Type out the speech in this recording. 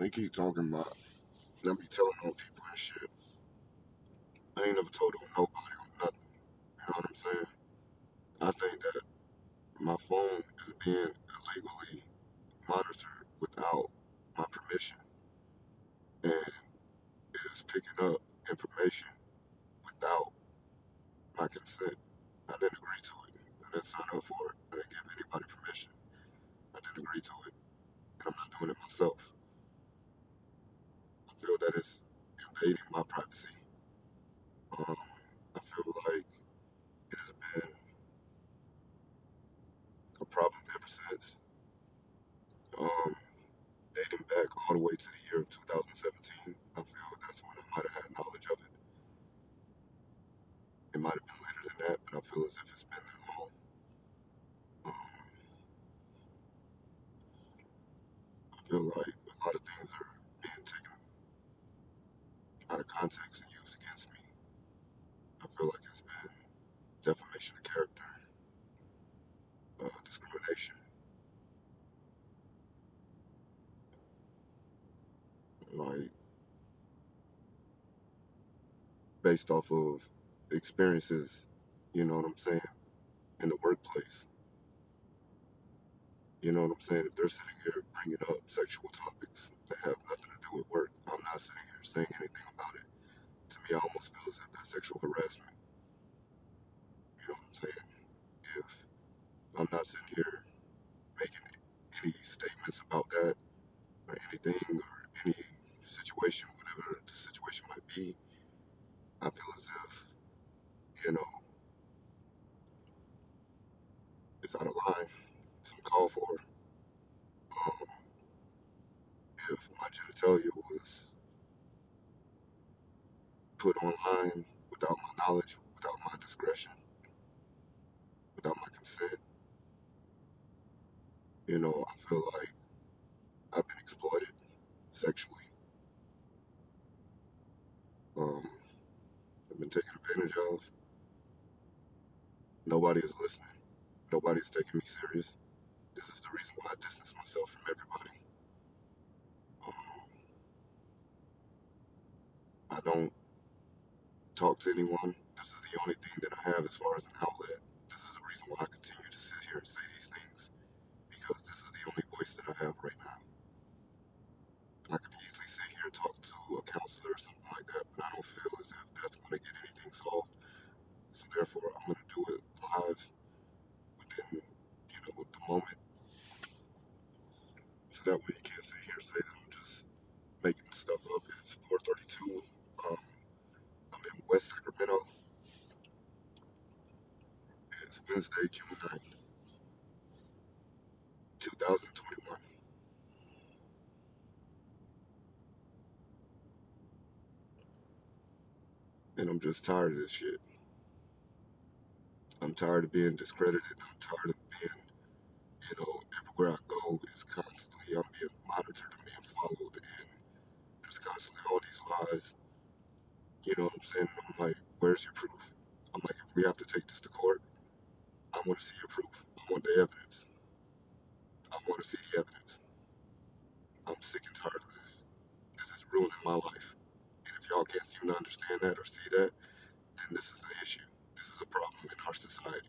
They keep talking about them be telling on people and shit. I ain't never told on nobody on nothing. You know what I'm saying? I think that my phone is being illegally monitored without my permission, and it is picking up information without my consent. I didn't agree to it. I didn't sign up for it. I didn't give anybody permission. I didn't agree to it, and I'm not doing it myself. That it's invading my privacy. Um, I feel like it has been a problem ever since. Um, dating back all the way to the year of 2017, I feel that's when I might have had knowledge of it. It might have been later than that, but I feel as if it's been that long. Um, I feel like a lot of things are being taken out of context and used against me. I feel like it's been defamation of character, uh, discrimination, like based off of experiences, you know what I'm saying, in the workplace. You know what I'm saying? If they're sitting here bringing up sexual topics that have nothing to do with work, I'm not sitting here saying anything it. Almost feel as if that's sexual harassment. You know what I'm saying? If I'm not sitting here making any statements about that or anything or any situation, whatever the situation might be, I feel as if, you know, it's out of line. It's uncalled for. Um, if my genitalia was put online without my knowledge, without my discretion, without my consent, you know, I feel like I've been exploited sexually. Um, I've been taken advantage of. Nobody is listening. Nobody is taking me serious. This is the reason why I distance myself from everybody. Um, I don't talk to anyone. This is the only thing that I have as far as an outlet. This is the reason why I continue to sit here and say these things because this is the only voice that I have right now. I could easily sit here and talk to a counselor or something like that, but I don't feel as if that's going to get anything solved. So therefore, I'm going to do it live within, you know, the moment. So that way you can't sit here and say that I'm just making stuff up. It's 432. West Sacramento. It's Wednesday, June 9th, 2021. And I'm just tired of this shit. I'm tired of being discredited. I'm tired of being, you know, everywhere I go is constantly, I'm being monitored, I'm being followed, and there's constantly all these lies. You know what I'm saying? I'm like, where's your proof? I'm like, if we have to take this to court, I want to see your proof. I want the evidence. I want to see the evidence. I'm sick and tired of this. This is ruining my life. And if y'all can't seem to understand that or see that, then this is an issue. This is a problem in our society.